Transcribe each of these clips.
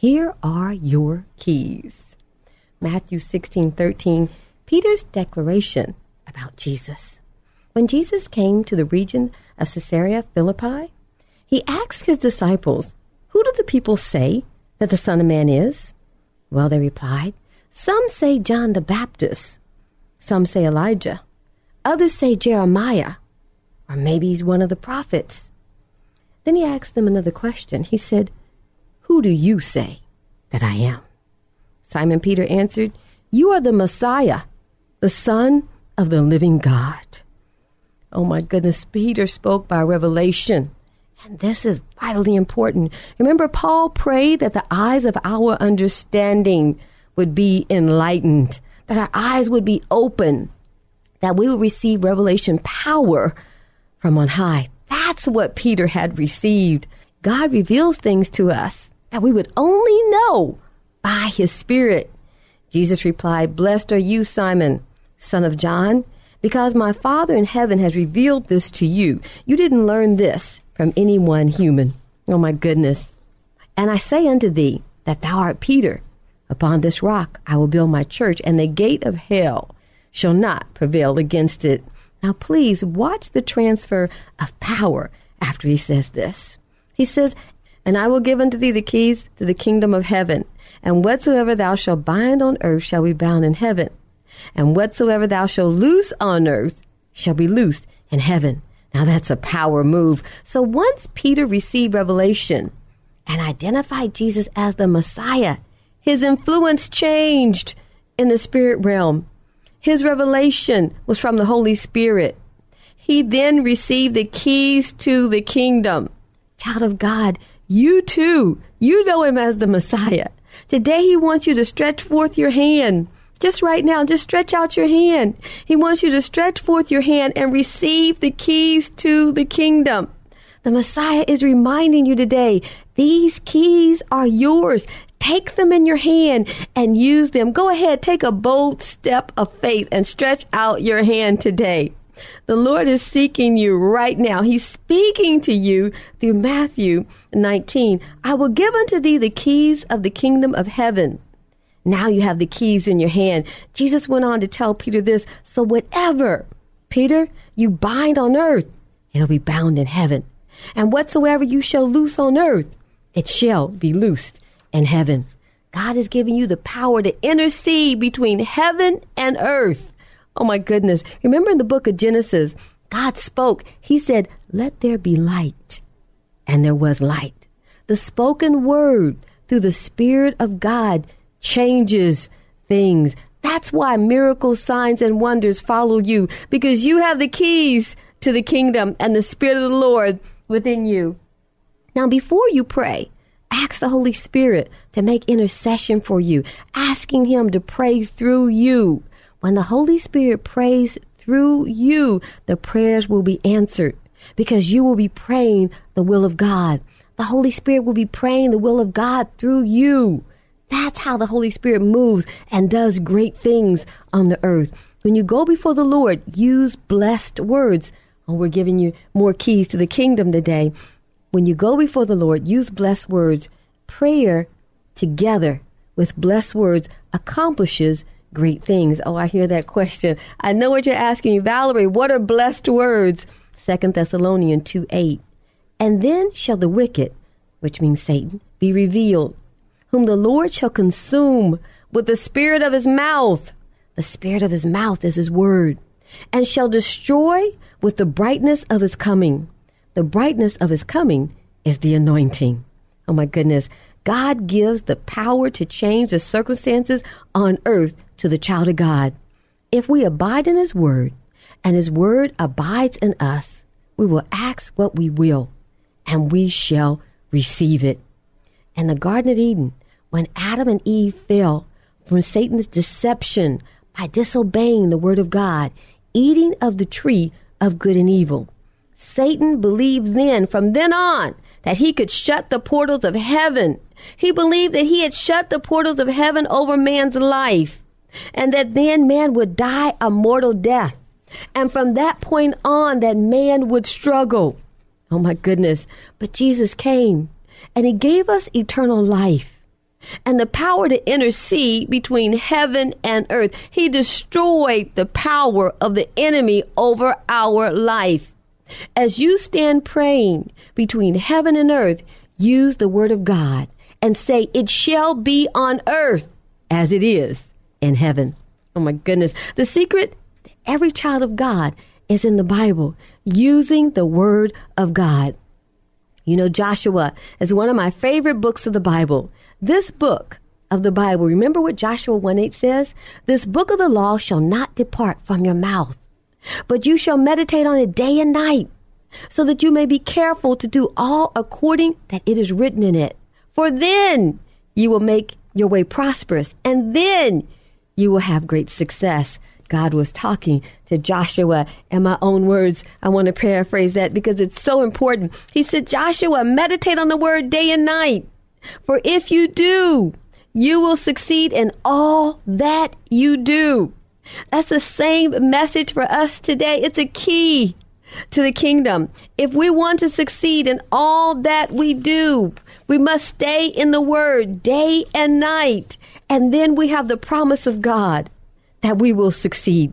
here are your keys. Matthew 16 13, Peter's declaration about Jesus. When Jesus came to the region of Caesarea Philippi, he asked his disciples, Who do the people say that the Son of Man is? Well, they replied, Some say John the Baptist, some say Elijah, others say Jeremiah, or maybe he's one of the prophets. Then he asked them another question. He said, who do you say that I am? Simon Peter answered, You are the Messiah, the Son of the living God. Oh my goodness, Peter spoke by revelation. And this is vitally important. Remember, Paul prayed that the eyes of our understanding would be enlightened, that our eyes would be open, that we would receive revelation power from on high. That's what Peter had received. God reveals things to us that we would only know by his Spirit. Jesus replied, Blessed are you, Simon, son of John, because my Father in heaven has revealed this to you. You didn't learn this from any one human. Oh, my goodness. And I say unto thee that thou art Peter. Upon this rock I will build my church, and the gate of hell shall not prevail against it. Now, please watch the transfer of power after he says this. He says, and I will give unto thee the keys to the kingdom of heaven. And whatsoever thou shalt bind on earth shall be bound in heaven. And whatsoever thou shalt loose on earth shall be loosed in heaven. Now that's a power move. So once Peter received revelation and identified Jesus as the Messiah, his influence changed in the spirit realm. His revelation was from the Holy Spirit. He then received the keys to the kingdom. Child of God, you too, you know him as the Messiah. Today he wants you to stretch forth your hand. Just right now, just stretch out your hand. He wants you to stretch forth your hand and receive the keys to the kingdom. The Messiah is reminding you today, these keys are yours. Take them in your hand and use them. Go ahead, take a bold step of faith and stretch out your hand today. The Lord is seeking you right now. He's speaking to you through Matthew 19. I will give unto thee the keys of the kingdom of heaven. Now you have the keys in your hand. Jesus went on to tell Peter this. So whatever, Peter, you bind on earth, it'll be bound in heaven. And whatsoever you shall loose on earth, it shall be loosed in heaven. God is giving you the power to intercede between heaven and earth. Oh my goodness. Remember in the book of Genesis, God spoke. He said, Let there be light. And there was light. The spoken word through the Spirit of God changes things. That's why miracles, signs, and wonders follow you because you have the keys to the kingdom and the Spirit of the Lord within you. Now, before you pray, ask the Holy Spirit to make intercession for you, asking Him to pray through you. When the Holy Spirit prays through you, the prayers will be answered because you will be praying the will of God. the Holy Spirit will be praying the will of God through you. That's how the Holy Spirit moves and does great things on the earth. When you go before the Lord, use blessed words. Oh, we're giving you more keys to the kingdom today. When you go before the Lord, use blessed words. Prayer together with blessed words accomplishes great things. Oh, I hear that question. I know what you're asking, Valerie. What are blessed words? Second Thessalonians 2 8. And then shall the wicked, which means Satan, be revealed, whom the Lord shall consume with the spirit of his mouth. The spirit of his mouth is his word, and shall destroy with the brightness of his coming. The brightness of his coming is the anointing. Oh my goodness. God gives the power to change the circumstances on earth to the child of God. If we abide in his word and his word abides in us, we will ask what we will and we shall receive it. In the Garden of Eden, when Adam and Eve fell from Satan's deception by disobeying the word of God, eating of the tree of good and evil, Satan believed then, from then on, that he could shut the portals of heaven. He believed that he had shut the portals of heaven over man's life and that then man would die a mortal death. And from that point on, that man would struggle. Oh my goodness. But Jesus came and he gave us eternal life and the power to intercede between heaven and earth. He destroyed the power of the enemy over our life. As you stand praying between heaven and earth, use the word of God and say, It shall be on earth as it is in heaven. Oh my goodness. The secret, every child of God is in the Bible, using the word of God. You know, Joshua is one of my favorite books of the Bible. This book of the Bible, remember what Joshua 1 8 says? This book of the law shall not depart from your mouth, but you shall meditate on it day and night, so that you may be careful to do all according that it is written in it. For then you will make your way prosperous, and then you will have great success. God was talking to Joshua in my own words. I want to paraphrase that because it's so important. He said, Joshua, meditate on the word day and night. For if you do, you will succeed in all that you do. That's the same message for us today. It's a key to the kingdom. If we want to succeed in all that we do, we must stay in the word day and night. And then we have the promise of God that we will succeed.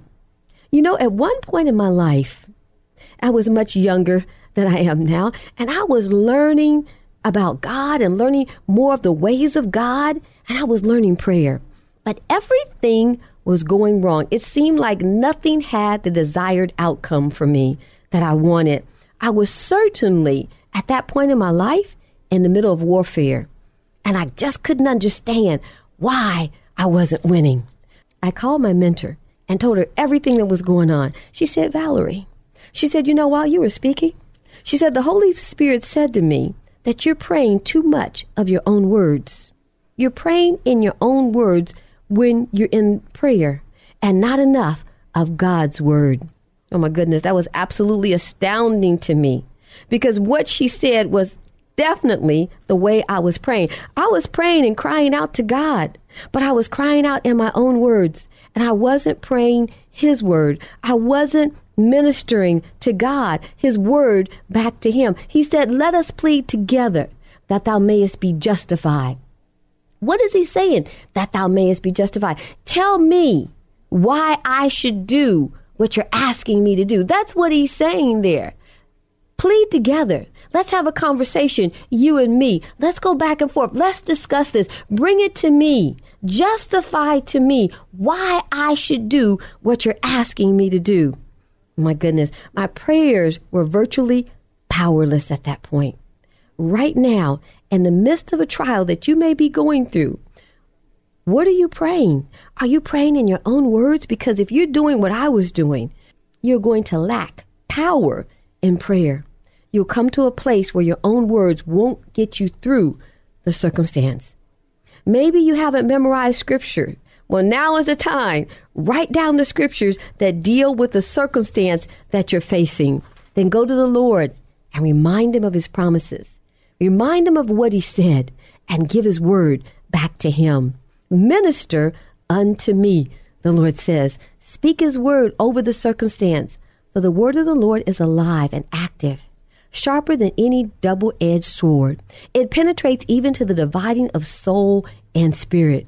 You know, at one point in my life, I was much younger than I am now, and I was learning about God and learning more of the ways of God, and I was learning prayer. But everything was going wrong. It seemed like nothing had the desired outcome for me that I wanted. I was certainly at that point in my life in the middle of warfare, and I just couldn't understand why I wasn't winning. I called my mentor and told her everything that was going on. She said, Valerie, she said, you know, while you were speaking, she said, the Holy Spirit said to me that you're praying too much of your own words. You're praying in your own words when you're in prayer and not enough of God's word. Oh my goodness, that was absolutely astounding to me because what she said was definitely the way I was praying. I was praying and crying out to God, but I was crying out in my own words, and I wasn't praying His word. I wasn't ministering to God, His word back to Him. He said, Let us plead together that thou mayest be justified. What is He saying? That thou mayest be justified. Tell me why I should do what you're asking me to do. That's what He's saying there. Plead together Let's have a conversation, you and me. Let's go back and forth. Let's discuss this. Bring it to me. Justify to me why I should do what you're asking me to do. My goodness, my prayers were virtually powerless at that point. Right now, in the midst of a trial that you may be going through, what are you praying? Are you praying in your own words? Because if you're doing what I was doing, you're going to lack power in prayer you'll come to a place where your own words won't get you through the circumstance. Maybe you haven't memorized scripture. Well, now is the time. Write down the scriptures that deal with the circumstance that you're facing. Then go to the Lord and remind him of his promises. Remind him of what he said and give his word back to him. Minister unto me, the Lord says. Speak his word over the circumstance, for the word of the Lord is alive and active, sharper than any double edged sword. It penetrates even to the dividing of soul and spirit,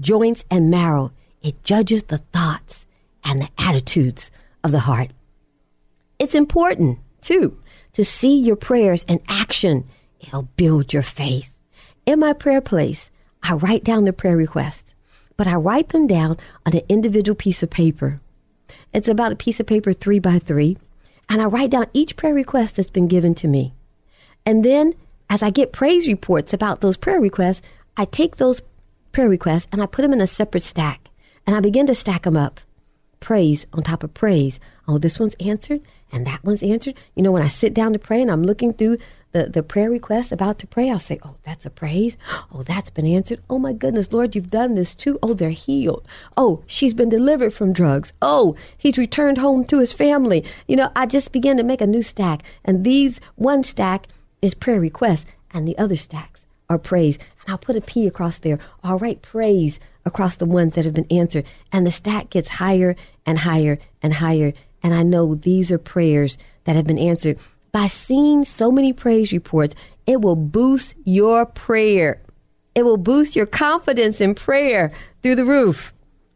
joints and marrow. It judges the thoughts and the attitudes of the heart. It's important, too, to see your prayers in action. It'll build your faith. In my prayer place, I write down the prayer request, but I write them down on an individual piece of paper. It's about a piece of paper three by three, and I write down each prayer request that's been given to me. And then, as I get praise reports about those prayer requests, I take those prayer requests and I put them in a separate stack, and I begin to stack them up. Praise on top of praise. Oh, this one's answered, and that one's answered. You know, when I sit down to pray and I'm looking through the, the prayer request about to pray, I'll say, Oh, that's a praise. Oh, that's been answered. Oh, my goodness, Lord, you've done this too. Oh, they're healed. Oh, she's been delivered from drugs. Oh, he's returned home to his family. You know, I just began to make a new stack. And these one stack is prayer requests, and the other stacks are praise. And I'll put a P across there. I'll write praise across the ones that have been answered. And the stack gets higher and higher and higher. And I know these are prayers that have been answered by seeing so many praise reports, it will boost your prayer. It will boost your confidence in prayer through the roof.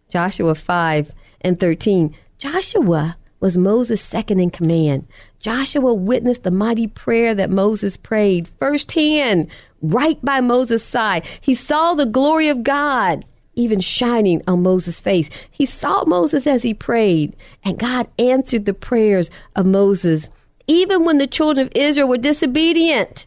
Joshua 5 and 13. Joshua was Moses' second in command. Joshua witnessed the mighty prayer that Moses prayed firsthand, right by Moses' side. He saw the glory of God even shining on Moses' face. He saw Moses as he prayed, and God answered the prayers of Moses even when the children of Israel were disobedient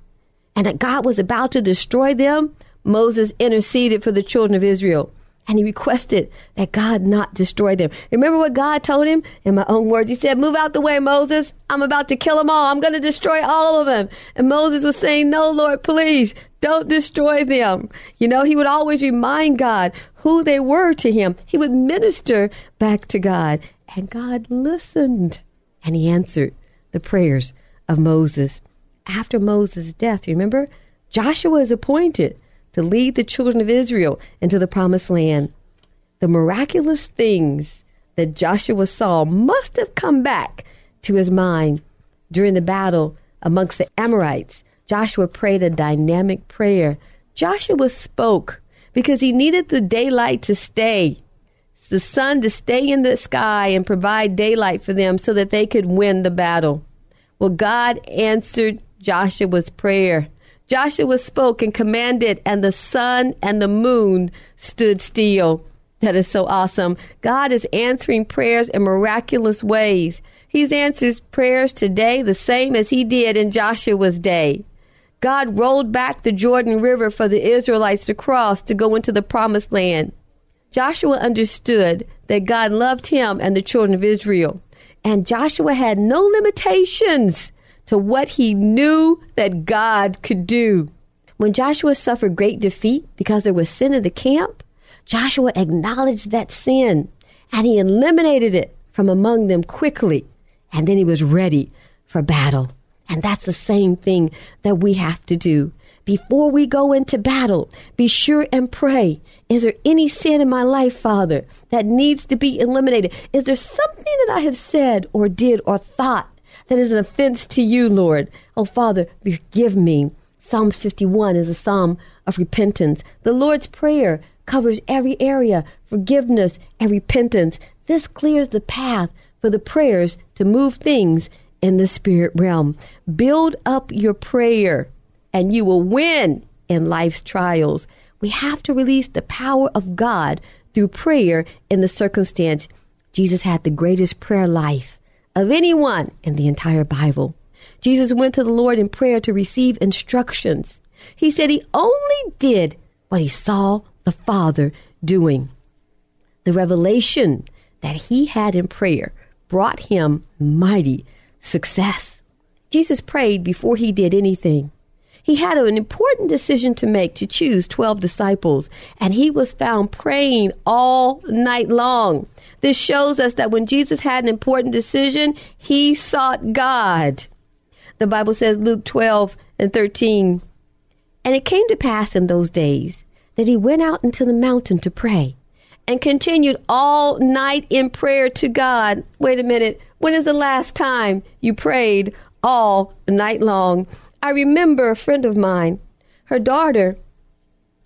and that God was about to destroy them, Moses interceded for the children of Israel and he requested that God not destroy them. Remember what God told him in my own words? He said, Move out the way, Moses. I'm about to kill them all. I'm going to destroy all of them. And Moses was saying, No, Lord, please don't destroy them. You know, he would always remind God who they were to him. He would minister back to God. And God listened and he answered the prayers of Moses. After Moses' death, remember, Joshua is appointed to lead the children of Israel into the promised land. The miraculous things that Joshua saw must have come back to his mind during the battle amongst the Amorites. Joshua prayed a dynamic prayer. Joshua spoke because he needed the daylight to stay, the sun to stay in the sky and provide daylight for them so that they could win the battle. Well, God answered Joshua's prayer. Joshua spoke and commanded, and the sun and the moon stood still. That is so awesome. God is answering prayers in miraculous ways. He answers prayers today the same as he did in Joshua's day. God rolled back the Jordan River for the Israelites to cross to go into the promised land. Joshua understood that God loved him and the children of Israel. And Joshua had no limitations to what he knew that God could do. When Joshua suffered great defeat because there was sin in the camp, Joshua acknowledged that sin and he eliminated it from among them quickly. And then he was ready for battle. And that's the same thing that we have to do. Before we go into battle, be sure and pray. Is there any sin in my life, Father, that needs to be eliminated? Is there something that I have said or did or thought that is an offense to you, Lord? Oh, Father, forgive me. Psalm 51 is a psalm of repentance. The Lord's Prayer covers every area forgiveness and repentance. This clears the path for the prayers to move things in the spirit realm. Build up your prayer and you will win in life's trials. We have to release the power of God through prayer in the circumstance. Jesus had the greatest prayer life of anyone in the entire Bible. Jesus went to the Lord in prayer to receive instructions. He said he only did what he saw the Father doing. The revelation that he had in prayer brought him mighty success. Jesus prayed before he did anything. He had an important decision to make to choose 12 disciples, and he was found praying all night long. This shows us that when Jesus had an important decision, he sought God. The Bible says, Luke 12 and 13, And it came to pass in those days that he went out into the mountain to pray and continued all night in prayer to God. Wait a minute. When is the last time you prayed all night long? I remember a friend of mine, her daughter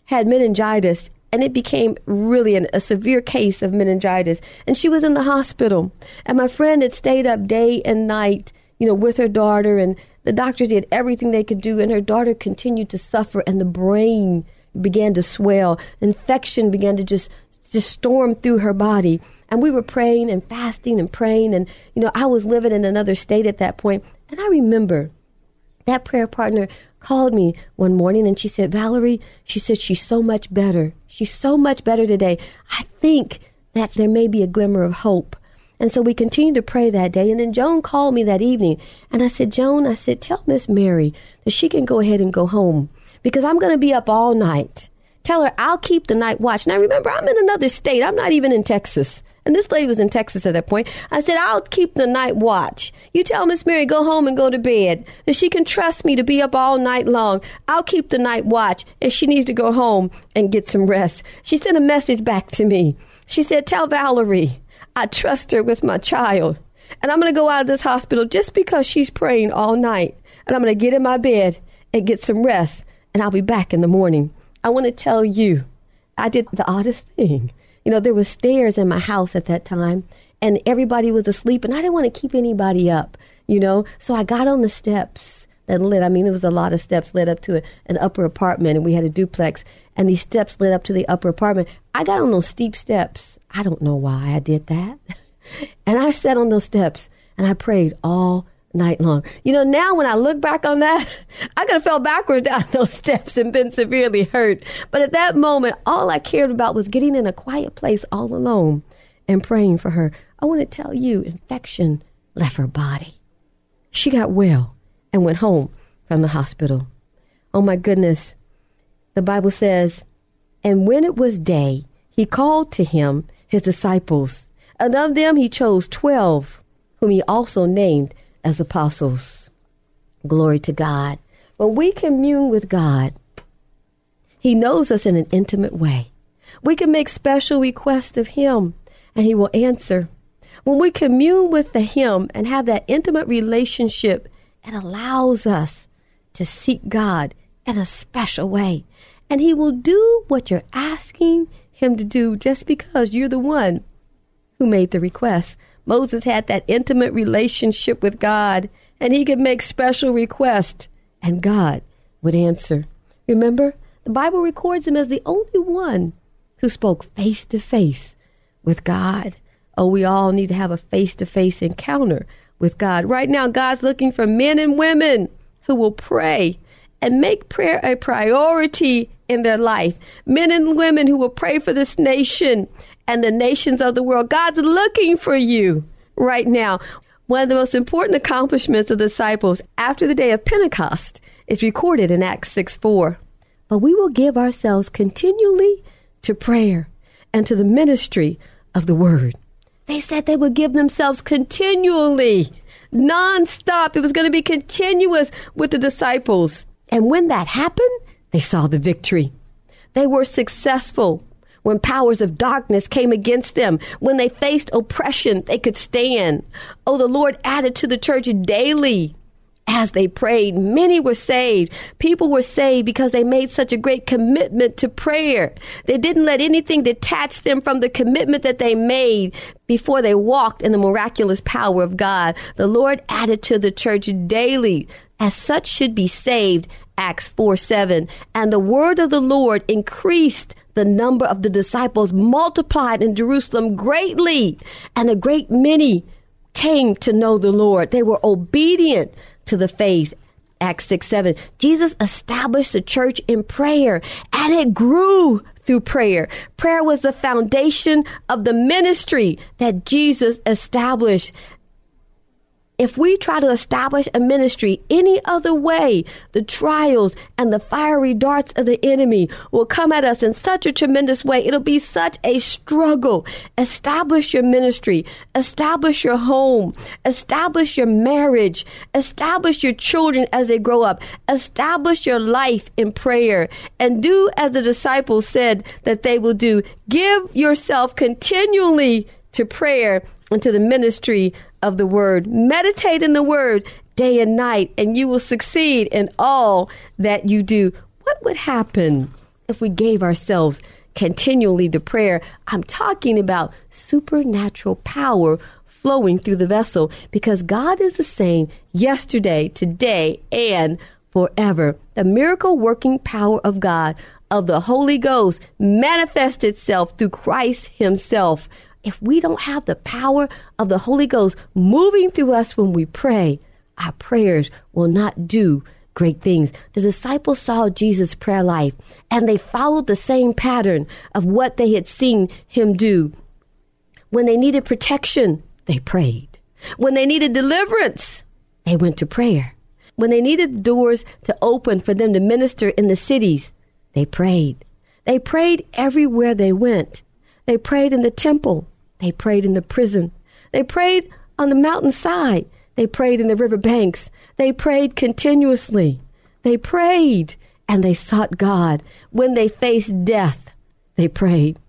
had meningitis and it became really an, a severe case of meningitis. And she was in the hospital. And my friend had stayed up day and night you know with her daughter and the doctors did everything they could do and her daughter continued to suffer and the brain began to swell. Infection began to just just storm through her body. And we were praying and fasting and praying and you know I was living in another state at that point. And I remember that prayer partner called me one morning and she said, Valerie, she said, she's so much better. She's so much better today. I think that there may be a glimmer of hope. And so we continued to pray that day. And then Joan called me that evening. And I said, Joan, I said, tell Miss Mary that she can go ahead and go home because I'm going to be up all night. Tell her I'll keep the night watch. Now remember, I'm in another state. I'm not even in Texas. And this lady was in Texas at that point. I said, I'll keep the night watch. You tell Miss Mary, go home and go to bed. That she can trust me to be up all night long. I'll keep the night watch if she needs to go home and get some rest. She sent a message back to me. She said, Tell Valerie, I trust her with my child. And I'm going to go out of this hospital just because she's praying all night. And I'm going to get in my bed and get some rest. And I'll be back in the morning. I want to tell you, I did the oddest thing. You know, there was stairs in my house at that time, and everybody was asleep, and I didn't want to keep anybody up. You know, so I got on the steps that led. I mean, there was a lot of steps led up to an upper apartment, and we had a duplex, and these steps led up to the upper apartment. I got on those steep steps. I don't know why I did that. and I sat on those steps and I prayed all night long. You know, now when I look back on that, I could have fell backwards down those steps and been severely hurt. But at that moment, all I cared about was getting in a quiet place all alone and praying for her. I want to tell you, infection left her body. She got well and went home from the hospital. Oh my goodness. The Bible says, And when it was day, he called to him his disciples, and of them he chose twelve, whom he also named as apostles. Glory to God. When we commune with God, He knows us in an intimate way. We can make special requests of Him, and He will answer. When we commune with the Him and have that intimate relationship, it allows us to seek God in a special way. And He will do what you're asking Him to do just because you're the one who made the request. Moses had that intimate relationship with God, and he could make special requests, and God would answer. Remember, the Bible records him as the only one who spoke face to face with God. Oh, we all need to have a face to face encounter with God. Right now, God's looking for men and women who will pray and make prayer a priority in their life. Men and women who will pray for this nation and the nations of the world. God's looking for you right now. One of the most important accomplishments of the disciples after the day of Pentecost is recorded in Acts 6 4. But we will give ourselves continually to prayer and to the ministry of the word. They said they would give themselves continually, nonstop. It was going to be continuous with the disciples. And when that happened, they saw the victory. They were successful when powers of darkness came against them, when they faced oppression, they could stand. Oh, the Lord added to the church daily as they prayed. Many were saved. People were saved because they made such a great commitment to prayer. They didn't let anything detach them from the commitment that they made before they walked in the miraculous power of God. The Lord added to the church daily. As such should be saved, Acts 4 7. And the word of the Lord increased the number of the disciples multiplied in Jerusalem greatly, and a great many came to know the Lord. They were obedient to the faith. Acts 6 7. Jesus established the church in prayer, and it grew through prayer. Prayer was the foundation of the ministry that Jesus established. If we try to establish a ministry any other way, the trials and the fiery darts of the enemy will come at us in such a tremendous way. It'll be such a struggle. Establish your ministry, establish your home, establish your marriage, establish your children as they grow up, establish your life in prayer, and do as the disciples said that they will do. Give yourself continually to prayer and to the ministry of the word. Meditate in the word day and night, and you will succeed in all that you do. What would happen if we gave ourselves continually to prayer? I'm talking about supernatural power flowing through the vessel because God is the same yesterday, today, and forever. The miracle working power of God, of the Holy Ghost, manifests itself through Christ Himself if we don't have the power of the Holy Ghost moving through us when we pray, our prayers will not do great things. The disciples saw Jesus' prayer life and they followed the same pattern of what they had seen him do. When they needed protection, they prayed. When they needed deliverance, they went to prayer. When they needed doors to open for them to minister in the cities, they prayed. They prayed everywhere they went. They prayed in the temple. They prayed in the prison. They prayed on the mountainside. They prayed in the river banks. They prayed continuously. They prayed and they sought God. When they faced death, they prayed.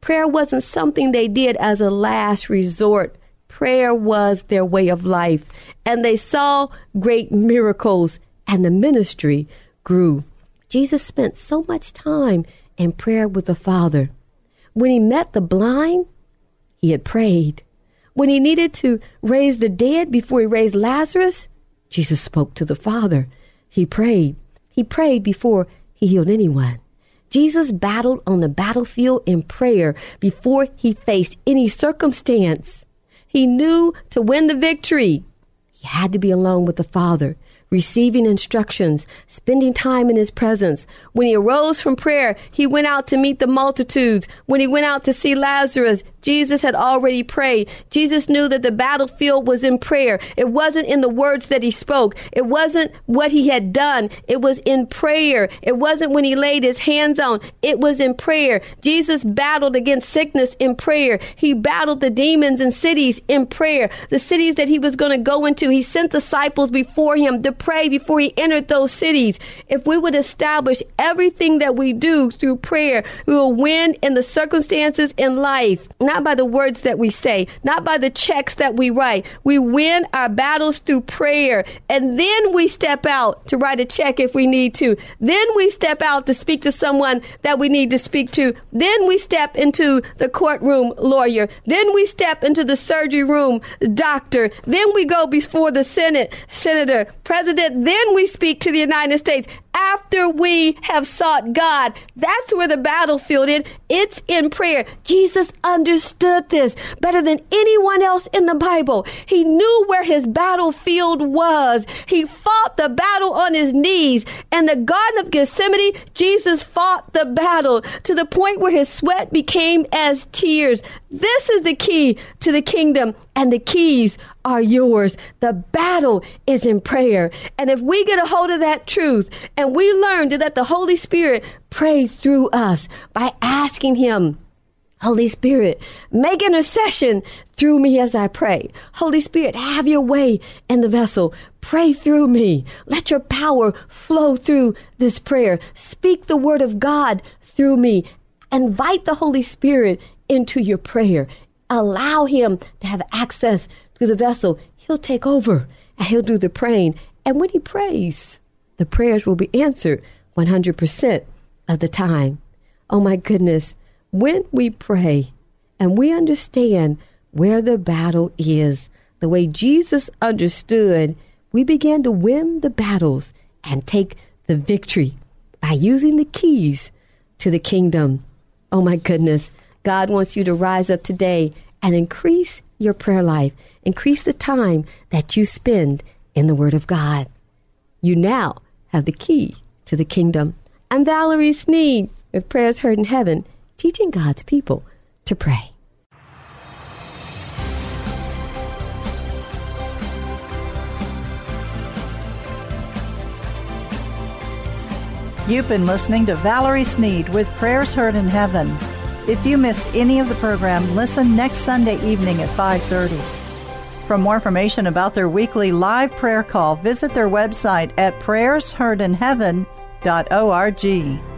Prayer wasn't something they did as a last resort. Prayer was their way of life. And they saw great miracles and the ministry grew. Jesus spent so much time in prayer with the Father. When he met the blind, he had prayed. When he needed to raise the dead before he raised Lazarus, Jesus spoke to the Father. He prayed. He prayed before he healed anyone. Jesus battled on the battlefield in prayer before he faced any circumstance. He knew to win the victory, he had to be alone with the Father receiving instructions, spending time in his presence. When he arose from prayer, he went out to meet the multitudes. When he went out to see Lazarus, Jesus had already prayed. Jesus knew that the battlefield was in prayer. It wasn't in the words that he spoke. It wasn't what he had done. It was in prayer. It wasn't when he laid his hands on. It was in prayer. Jesus battled against sickness in prayer. He battled the demons in cities in prayer. The cities that he was going to go into, he sent disciples before him to pray before he entered those cities. If we would establish everything that we do through prayer, we will win in the circumstances in life. Not not by the words that we say, not by the checks that we write. We win our battles through prayer. And then we step out to write a check if we need to. Then we step out to speak to someone that we need to speak to. Then we step into the courtroom lawyer. Then we step into the surgery room doctor. Then we go before the Senate, senator, president. Then we speak to the United States after we have sought God. That's where the battlefield is. It's in prayer. Jesus understood this better than anyone else in the Bible. He knew where his battlefield was. He fought the battle on his knees. In the Garden of Gethsemane, Jesus fought the battle to the point where his sweat became as tears. This is the key to the kingdom, and the keys are yours. The battle is in prayer. And if we get a hold of that truth and we learn that the Holy Spirit prays through us by asking Him, Holy Spirit, make intercession through me as I pray. Holy Spirit, have your way in the vessel. Pray through me. Let your power flow through this prayer. Speak the word of God through me. Invite the Holy Spirit into your prayer. Allow Him to have access to the vessel. He'll take over and He'll do the praying. And when He prays, the prayers will be answered 100% of the time. Oh my goodness. When we pray and we understand where the battle is, the way Jesus understood, we begin to win the battles and take the victory by using the keys to the kingdom. Oh my goodness. God wants you to rise up today and increase your prayer life, increase the time that you spend in the Word of God. You now have the key to the kingdom. I'm Valerie Sneed with Prayers Heard in Heaven, teaching God's people to pray. You've been listening to Valerie Sneed with Prayers Heard in Heaven. If you missed any of the program, listen next Sunday evening at 5:30. For more information about their weekly live prayer call, visit their website at prayersheardinheaven.org.